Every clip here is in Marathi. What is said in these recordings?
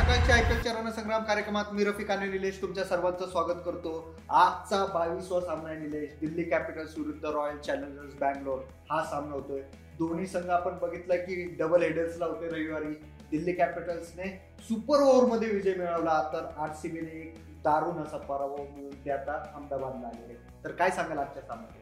सकाळच्या आयपीएलच्या रणसंग्राम कार्यक्रमात मी रफिक आणि निलेश तुमच्या सर्वांचं स्वागत करतो. आजचा बावीसवा सामना आहे निलेश. दिल्ली कॅपिटल्स विरुद्ध रॉयल चॅलेंजर्स बँगलोर. हा सामना होतोय. दोन्ही संघ आपण बघितला की डबल हेडर्सला होते रविवारी. दिल्ली कॅपिटल्सने सुपर ओव्हरमध्ये विजय मिळवला. तर आरसीबीने एक दारुण असा पराभव मिळून ते आता अहमदाबादला आलेले. तर काय सांगाल आजच्या सामन्यात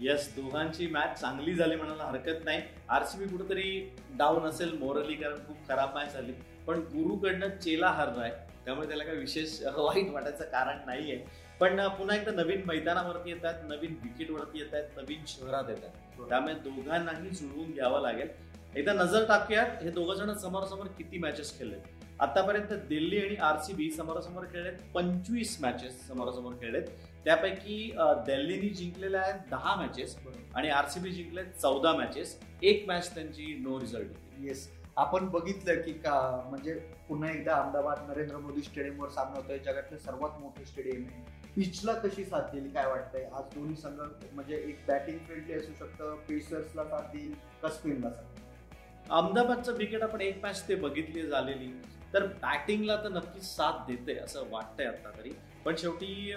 यस दोघांची मॅच चांगली झाली म्हणायला हरकत नाही. आरसीबी कुठेतरी डाऊन असेल मोरली कारण खूप खराब मॅच झाली. पण गुरुकडनं चेला हरलाय. त्यामुळे त्याला काही विशेष वाईट वाटायचं कारण नाहीये. पण पुन्हा एकदा नवीन मैदानावरती येतात नवीन विकेटवरती येत आहेत नवीन शहरात येतात. त्यामुळे दोघांनाही जुळवून घ्यावं लागेल. एकदा नजर टाकूयात हे दोघं जण समोरासमोर किती मॅचेस खेळले आतापर्यंत दिल्ली आणि आरसीबी समोरासमोर खेळलेत पंचवीस मॅचेस समोरासमोर खेळलेत. त्यापैकी दिल्लीनी जिंकलेल्या आहेत दहा मॅचेस आणि आरसीबी जिंकले चौदा मॅचेस एक मॅच त्यांची नो रिझल्ट येस आपण बघितलं की का म्हणजे पुन्हा एकदा अहमदाबाद नरेंद्र मोदी स्टेडियमवर सामना होतोय जगातलं सर्वात मोठं स्टेडियम आहे. पिचला कशी साथ दिली काय वाटतंय? आज दोन्ही संघ म्हणजे एक बॅटिंग फ्रेंडली असू शकतं पेसर्सला साथ देईल का स्पिनला साथ अहमदाबादचं विकेट आपण एक मॅच ते बघितली झालेली. तर बॅटिंगला तर नक्कीच साथ देते असं वाटतंय आता तरी. पण शेवटी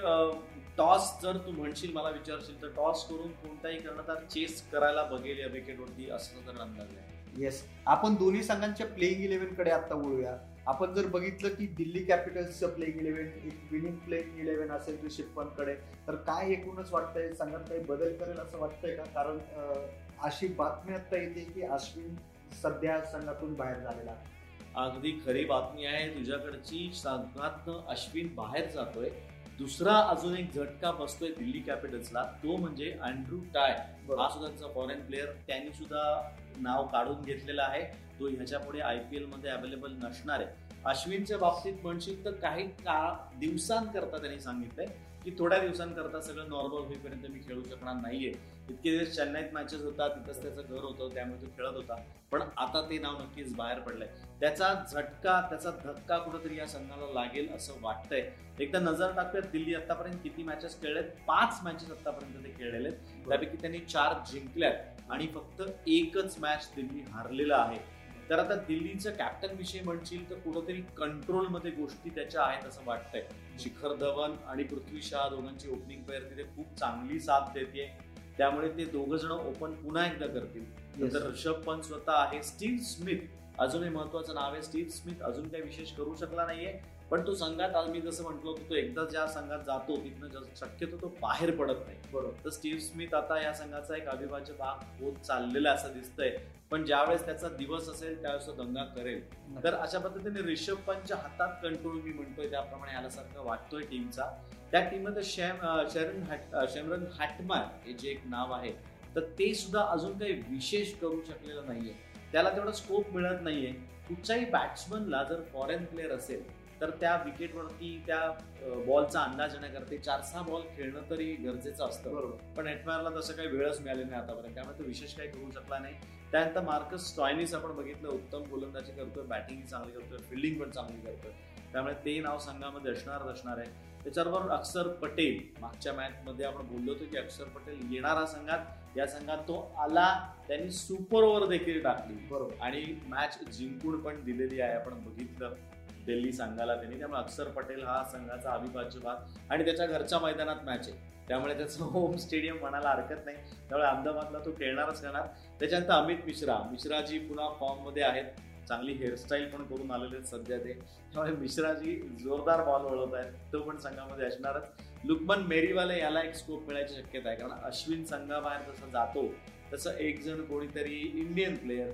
टॉस जर तू म्हणशील मला विचारशील तर टॉस करून कोणताही कर्णधार चेस करायला बघेल या विकेटवरती असं तर अंदाज आहे. येस आपण दोन्ही संघांच्या प्लेइंग इलेव्हनकडे आता वळूया. आपण जर बघितलं की दिल्ली कॅपिटल्सचं प्लेईंग इलेव्हन एक विनिंग प्लेईंग इलेव्हन असेल ऋषभ तर काय एकूणच वाटतंय? संघात काही बदल करेल असं वाटतंय का? कारण अशी बातमी आता येते की अश्विन सध्या संघातून बाहेर झालेला अगदी खरी बातमी आहे. तुझ्याकडची संघात अश्विन बाहेर जातोय. दुसरा अजून एक झटका बसतोय दिल्ली कॅपिटल्सला. तो म्हणजे अँड्रू टाय हा सुद्धा फॉरेन प्लेअर त्यांनी सुद्धा नाव काढून घेतलेलं आहे. तो ह्याच्या पुढे आय पी एलमध्ये अवेलेबल नसणार आहे. अश्विनच्या बाबतीत म्हणशील तर काही काळ दिवसांकरता त्यांनी सांगितलंय. की थोड्या दिवसांकरता सगळं नॉर्मल होईपर्यंत मी खेळू शकणार नाहीये. इतके दिवस चेन्नईत मॅचेस होता तिथंच त्याचं घर होतं त्यामुळे तो खेळत होता. पण आता ते नाव नक्कीच बाहेर पडलंय. त्याचा झटका त्याचा धक्का कुठेतरी या संघाला लागेल असं वाटतंय. एकदा नजर टाकूयात दिल्ली आतापर्यंत किती मॅचेस खेळलेत? पाच मॅचेस आतापर्यंत ते खेळलेले आहेत. त्यापैकी त्यांनी चार जिंकल्यात. आणि फक्त एकच मॅच दिल्ली हारलेला आहे. तर आता दिल्लीचं कॅप्टन विषयी म्हणशील तर कुठंतरी कंट्रोलमध्ये गोष्टी त्याच्या आहेत असं वाटतंय. शिखर धवन आणि पृथ्वी शहा दोघांची ओपनिंग पेअर तिथे खूप चांगली साथ देते त्यामुळे ते दोघ जण ओपन पुन्हा एकदा करतील. तर ऋषभ पंत स्वतः आहे. स्टीव्ह स्मिथ अजूनही महत्वाचं नाव आहे. स्टीव्ह स्मिथ अजून काही विशेष करू शकला नाहीये. पण तो संघात आज मी जसं म्हटलं होतं तो एकदा ज्या संघात जातो तिथनं शक्यतो तो बाहेर पडत नाही. बरोबर. तर स्टीव्ह स्मिथ आता या संघाचा एक अविभाज्य भाग होत चाललेला असं दिसतंय. पण ज्यावेळेस त्याचा दिवस असेल त्यावेळेस तो दंगा करेल. तर अशा पद्धतीने रिषभ पंतच्या हातात कंट्रोल मी म्हणतोय त्याप्रमाणे आल्यासारखं वाटतोय टीमचा. त्या टीममध्ये शेम शेरन हॅट शेमरन हॅटमॅन हे जे एक नाव आहे तर ते सुद्धा अजून काही विशेष करू शकलेलं नाहीये. त्याला तेवढा स्कोप मिळत नाहीये. कुठच्याही बॅट्समनला जर फॉरेन प्लेअर असेल तर त्या विकेटवरती त्या बॉलचा अंदाज येण्याकरता चार सहा बॉल खेळणं तरी गरजेचं असतं. बरोबर. पण हेटमॅनला तसं काही वेळच मिळाली नाही आतापर्यंत. त्यामुळे तो विशेष काही करू शकला नाही. त्यानंतर मार्कस स्टॉयनिस आपण बघितलं. उत्तम गोलंदाजी करतोय. बॅटिंग चांगली करतोय. फिल्डिंग पण चांगली करतोय. त्यामुळे ते नाव संघामध्ये असणार असणार आहे. त्याच्याबरोबर अक्षर पटेल. मागच्या मॅच मध्ये आपण बोललो होतो की अक्षर पटेल येणारा संघात. या संघात तो आला. त्यांनी सुपर ओव्हर देखील टाकली. बरोबर. आणि मॅच जिंकून पण दिलेली आहे. आपण बघितलं. दिल्ली संघाला त्यांनी. त्यामुळे अक्षर पटेल हा संघाचा अविभाज्य भाग. आणि त्याच्या घरच्या मैदानात मॅच आहे. त्यामुळे त्याचं होम स्टेडियम म्हणायला हरकत नाही. त्यामुळे अहमदाबादला तो खेळणारच करणार त्याच्यानंतर अमित मिश्रा. मिश्राजी पुन्हा फॉर्ममध्ये आहेत. चांगली हेअरस्टाईल पण करून आलेले आहेत सध्या ते. त्यामुळे मिश्राजी जोरदार बॉल वळवत आहेत. तो पण संघामध्ये असणारच. लुकमन मेरीवाले याला एक स्कोप मिळायची शक्यता आहे. कारण अश्विन संघाबाहेर जसं जातो तसं एक जण कोणीतरी इंडियन प्लेअर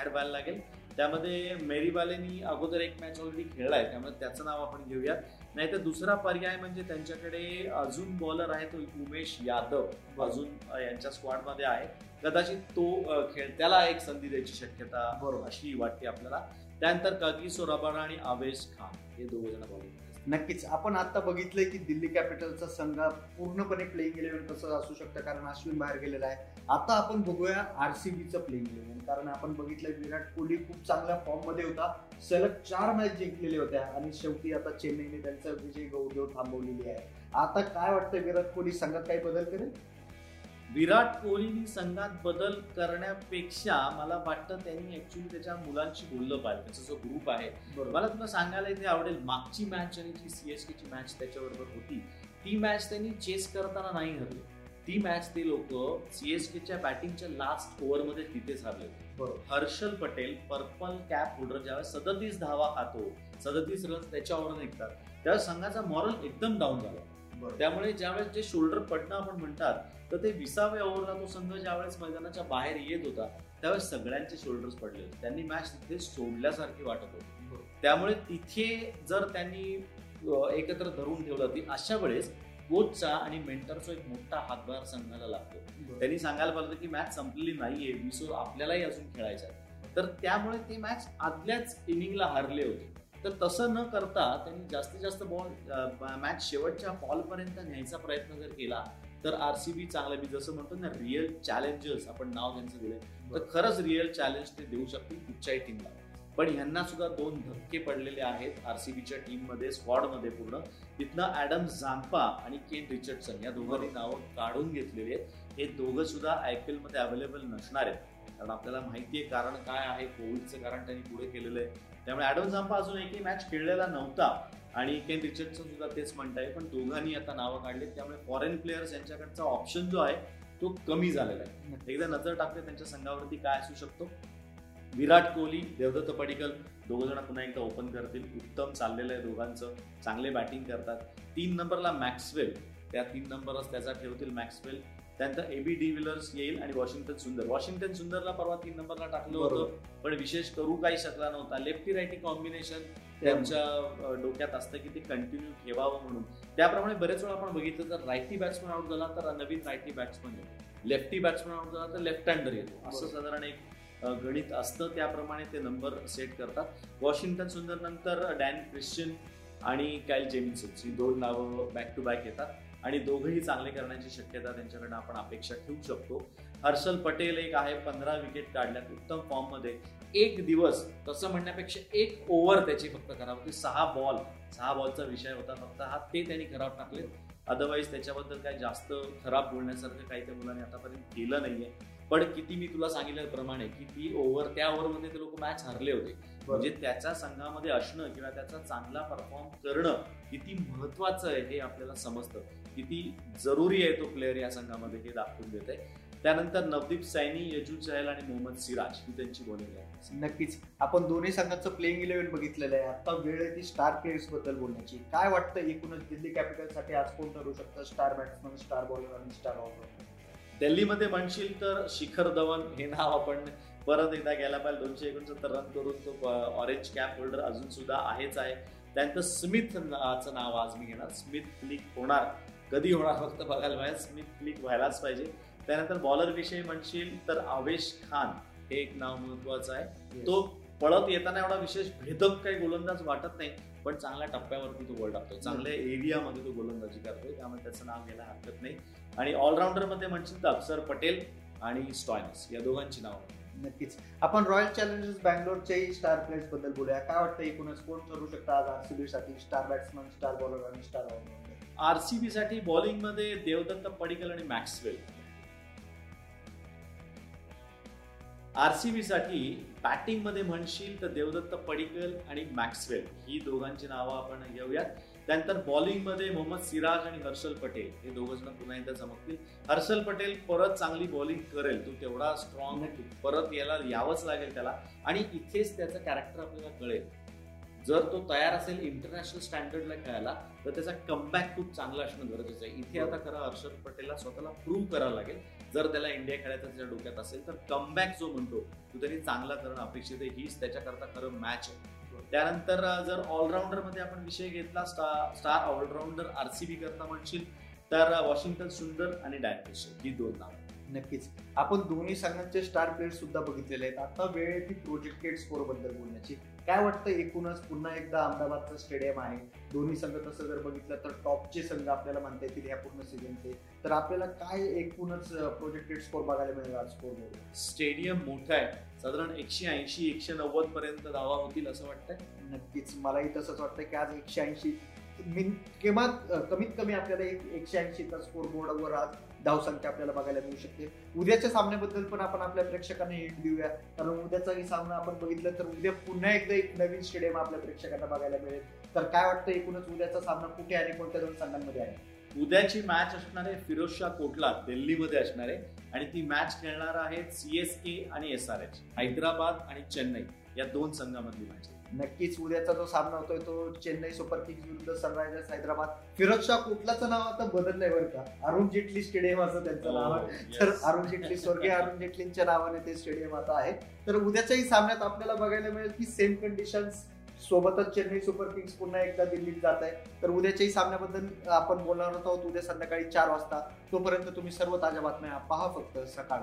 ऍड व्हायला लागेल. त्यामध्ये मेरीबालेनी अगोदर एक मॅच ऑलरेडी खेळलाय त्यामुळे त्याचं नाव आपण घेऊयात. नाहीतर दुसरा पर्याय म्हणजे त्यांच्याकडे अजून बॉलर आहे तो उमेश यादव अजून यांच्या स्क्वॉडमध्ये आहे. कदाचित तो खेळ त्याला एक संधी द्यायची शक्यता बरोबर. अशी वाटते आपल्याला. त्यानंतर कागिसो रबाडा आणि आवेश खान हे दोघ जण बॉलिंग नक्कीच. आपण आता बघितलंय की दिल्ली कॅपिटलचा संघ पूर्णपणे प्लेइंग इलेव्हन कसं असू शकतं? कारण अश्विन बाहेर गेलेला आहे. आता आपण बघूया आरसीबीचं प्लेइंग इलेव्हन कारण आपण बघितलंय विराट कोहली खूप चांगल्या फॉर्ममध्ये होता. सलग चार मॅच जिंकलेल्या होत्या. आणि शेवटी आता चेन्नईने त्यांचा विजय गौरव थांबवलेली आहे. आता काय वाटतं विराट कोहली? संघात काही बदल करेल? विराट कोहलीनी संघात बदल करण्यापेक्षा मला वाटतं त्यांनी ऍक्च्युली त्याच्या मुलांशी बोललं पाहिजे. त्याचा जो ग्रुप आहे. बरोबर. मला तुला सांगायला इथे आवडेल मागची मॅच आणि जी सीएसके ची मॅच त्याच्याबरोबर होती ती मॅच त्यांनी चेस करताना नाही हरली. ती मॅच ते लोक सीएसकेच्या बॅटिंगच्या लास्ट ओव्हरमध्ये तिथेच हरले. होते बरोबर. Harshal Patel purple cap holder ज्यावेळेस सदतीस धावा खातो सदतीस रन्स त्याच्यावर निघतात. त्यावेळेस संघाचा मॉरल एकदम डाऊन झाला. त्यामुळे ज्यावेळेस जे शोल्डर पडणं आपण म्हणतात तर ते विसाव्या ओव्हरला तो संघ ज्यावेळेस मैदानाच्या बाहेर येत होता त्यावेळेस सगळ्यांचे शोल्डर्स पडले होते. त्यांनी मॅच तिथे सोडल्यासारखी वाटत होती. त्यामुळे तिथे जर त्यांनी एकत्र धरून ठेवलं ती अशा वेळेस कोचचा आणि मेंटरचा एक मोठा हातभार संघाला लागतो. त्यांनी सांगायला पाहिजे की मॅच संपलेली नाहीये वीस आपल्यालाही अजून खेळायचं तर त्यामुळे ते मॅच आदल्याच इनिंगला हारले होते. तर तसं न करता त्यांनी जास्तीत जास्त बॉल मॅच शेवटच्या बॉल पर्यंत न्यायचा प्रयत्न जर केला तर आरसीबी चांगलं मी जसं म्हणतो ना रिअल चॅलेंजर्स आपण नाव त्यांचं दिलंय. तर खरंच रिअल चॅलेंज ते देऊ शकतील कुठच्याही टीमला पण ह्यांना सुद्धा दोन धक्के पडलेले आहेत आरसीबीच्या टीममध्ये स्क्वॉडमध्ये पूर्ण. तिथनं ऍडम झांपा आणि केन रिचर्डसन या दोघांनी नावं काढून घेतलेली आहेत. हे दोघं सुद्धा आय पी एलमध्ये अवेलेबल नसणार आहेत. कारण आपल्याला माहिती आहे कारण काय आहे कोविडचं कारण त्यांनी पुढे केलेलं आहे. त्यामुळे ऍडम झांपा अजून एकही मॅच खेळलेला नव्हता. आणि केन रिचर्डसन सुद्धा तेच म्हणताय पण दोघांनी आता नावं काढली त्यामुळे फॉरेन प्लेयर्स यांच्याकडचा ऑप्शन जो आहे तो कमी झालेला आहे. एकदा नजर टाकते त्यांच्या संघावरती काय असू शकतो. विराट कोहली देवदत्त पडिकल दोघ जण पुन्हा एकदा ओपन करतील. उत्तम चाललेलं आहे दोघांचं. चांगले बॅटिंग करतात. तीन नंबरला मॅक्सवेल त्या तीन नंबरच त्याचा ठेवतील मॅक्सवेल त्यानंतर एबी डी विलर्स येईल आणि वॉशिंग्टन सुंदर वॉशिंग्टन सुंदरला परवा तीन नंबरला टाकलं होतं पण विशेष करू काही शकला नव्हता. लेफ्टी रायटी कॉम्बिनेशन त्यांच्या डोक्यात असतं की ते कंटिन्यू ठेवावं म्हणून. त्याप्रमाणे बरेच वेळा आपण बघितलं तर रायटी बॅट्समन आउट झाला तर नवीन रायटी बॅट्समन येतो. लेफ्टी बॅट्समन आउट झाला तर लेफ्ट हँडर येतो. असं. साधारण एक गणित असतं. त्याप्रमाणे ते नंबर सेट करतात. वॉशिंग्टन सुंदर नंतर डॅन क्रिश्चियन आणि कायल जेमिन्सन ही दोन नावं बॅक टू बॅक येतात. आणि दोघंही चांगले करण्याची शक्यता त्यांच्याकडनं आपण अपेक्षा ठेवू शकतो. हर्षल पटेल एक आहे पंधरा विकेट काढल्यात उत्तम फॉर्ममध्ये. एक दिवस तसं म्हणण्यापेक्षा एक ओव्हर त्याची फक्त खराब होती सहा बॉल सहा बॉलचा विषय होता फक्त हा ते त्यांनी खराब टाकले अदरवाईज त्याच्याबद्दल काय जास्त खराब बोलण्यासारखं काही त्या मुलांनी आतापर्यंत केलं नाहीये. पण किती मी तुला सांगितल्याप्रमाणे की ती ओव्हर त्या ओव्हरमध्ये ते लोक मॅच हरले होते. म्हणजे त्याच्या संघामध्ये असणं किंवा त्याचा चांगला परफॉर्म करणं किती महत्वाचं आहे हे आपल्याला समजतं. किती जरुरी आहे तो प्लेअर या संघामध्ये हे दाखवून देत आहे. त्यानंतर नवदीप सैनी यजू चहल आणि मोहम्मद सिराज ही त्यांची बॉलिंग आहे. नक्कीच. आपण दोन्ही संघाचं प्लेइंग इलेव्हन बघितलेलं आहे. आता वेळ आहे ती स्टार प्लेयर्सबद्दल बोलण्याची. काय वाटतं एकूणच दिल्ली कॅपिटलसाठी आज कोण ठरू शकतं? स्टार बॅट्समन स्टार बॉलर आणि स्टार ऑलराऊंडर दिल्लीमध्ये म्हणशील तर शिखर धवन हे नाव आपण परत एकदा घ्यायला पाहिजे. दोनशे एकोणसत्तर रन करून तो ऑरेंज कॅप होल्डर अजून सुद्धा आहेच आहे. त्यानंतर स्मिथ नावाचं नाव आज मी घेणार. स्मिथ क्लिक होणार. कधी होणार फक्त बघायला पाहिजे स्मिथ क्लिक व्हायलाच पाहिजे. त्यानंतर बॉलर विषयी म्हणशील तर आवेश खान हे एक नाव महत्वाचं आहे. तो पळत येताना एवढा विशेष भेदक काही गोलंदाज वाटत नाही पण चांगल्या टप्प्यावरती तो बॉल टाकतो चांगल्या एरियामध्ये तो गोलंदाजी करतोय त्यामुळे त्याचं नाव घ्यायला हरकत नाही. आणि ऑलराऊंडरमध्ये म्हणशील तर अक्षर पटेल आणि स्टॉयनस या दोघांची नावं. नक्कीच. आपण रॉयल चॅलेंजर्स बँगलोरच्याही स्टार प्लेयर्सबद्दल बोलूया. काय वाटतं एकूणच? कोण ठरू शकतं आज आरसीबी साठी स्टार बॅट्समन स्टार बॉलर आणि स्टार ऑलराऊंडर आरसीबी साठी बॉलिंगमध्ये देवदत्त पडिकल आणि मॅक्सवेल आरसीबी साठी बॅटिंगमध्ये म्हणशील तर देवदत्त पडिकल आणि मॅक्सवेल ही दोघांची नावं आपण घेऊयात. त्यानंतर बॉलिंगमध्ये मोहम्मद सिराज आणि हर्षल पटेल. हे दोघं जण पुन्हा एकदा चमकतील. हर्षल पटेल परत चांगली बॉलिंग करेल. तो तेवढा स्ट्रॉंग परत याला यावंच लागेल त्याला. आणि इथेच त्याचं कॅरेक्टर आपल्याला कळेल. जर तो तयार असेल इंटरनॅशनल स्टँडर्डला खेळायला तर त्याचा कमबॅक खूप चांगला असणं गरजेचं आहे. इथे आता खरं हर्षद पटेलला स्वतःला प्रूव्ह करावं लागेल. जर त्याला इंडिया खेळायचं त्याच्या डोक्यात असेल तर कमबॅक जो म्हणतो तो त्यांनी चांगला करणं अपेक्षित आहे. हीच त्याच्याकरता खरं मॅच आहे. त्यानंतर अं, जर ऑलराऊंडरमध्ये आपण विषय घेतला स्टार स्टार ऑलराऊंडर आरसीबी करता म्हणशील तर वॉशिंग्टन सुंदर आणि डॅनिश ही दोन नाव. नक्कीच. आपण दोन्ही संघांचे स्टार प्लेयर्स सुद्धा बघितलेले आहेत. आता वेळ ती प्रोजेक्टेड स्कोरबद्दल बोलण्याची. काय वाटतं एकूणच पुन्हा एकदा अहमदाबादचं स्टेडियम आहे? दोन्ही संघ तसं जर बघितलं तर टॉपचे संघ आपल्याला म्हणता येतील ह्या पूर्ण सीझनचे तर आपल्याला काय एकूणच प्रोजेक्टेड स्कोर बघायला मिळेल आज स्कोर स्टेडियम मोठं आहे. साधारण एकशे ऐंशी एकशे नव्वद पर्यंत धावा होतील असं वाटतंय? नक्कीच. मलाही तसंच वाटतं की आज एकशे ऐंशी. मिन किंवा कमीत कमी आपल्याला एक एकशे ऐंशीचा स्कोर बोर्डवर आज धावसंख्या आपल्याला बघायला मिळू शकते. उद्याच्या सामन्याबद्दल पण आपण आपल्या प्रेक्षकांना हिट देऊया. कारण उद्याचाही सामना आपण बघितलं तर उद्या पुन्हा एकदा एक नवीन स्टेडियम आपल्या प्रेक्षकांना बघायला मिळेल. तर काय वाटतं एकूणच उद्याचा सामना कुठे आणि कोणत्या दोन संघांमध्ये आहे? उद्याची मॅच असणार आहे फिरोजशाह कोटला दिल्लीमध्ये असणार आहे. आणि ती मॅच खेळणार आहे सीएसके आणि एस आर एच हैदराबाद आणि चेन्नई या दोन संघामधली मॅच आहे नक्कीच उद्याचा जो सामना होतोय तो चेन्नई सुपर किंग्स विरुद्ध सनरायझर्स हैदराबाद. फिरोजशाह कोटलाचं नाव आता बदललंय बरं का? अरुण जेटली स्टेडियम असं त्यांचं नाव आहे. Oh, तर. अरुण जेटली स्वर्गीय अरुण जेटलींच्या नावाने ते स्टेडियम आता आहे. तर उद्याच्याही सामन्यात आपल्याला बघायला मिळेल की सेम कंडिशन्स सोबतच चेन्नई सुपर किंग्स पुन्हा एकदा दिल्लीत जात आहे. तर उद्याच्याही सामन्याबद्दल आपण बोलणार आहोत. उद्या संध्याकाळी चार वाजता. तोपर्यंत तुम्ही सर्व ताज्या बातम्या पहा फक्त सकाळ.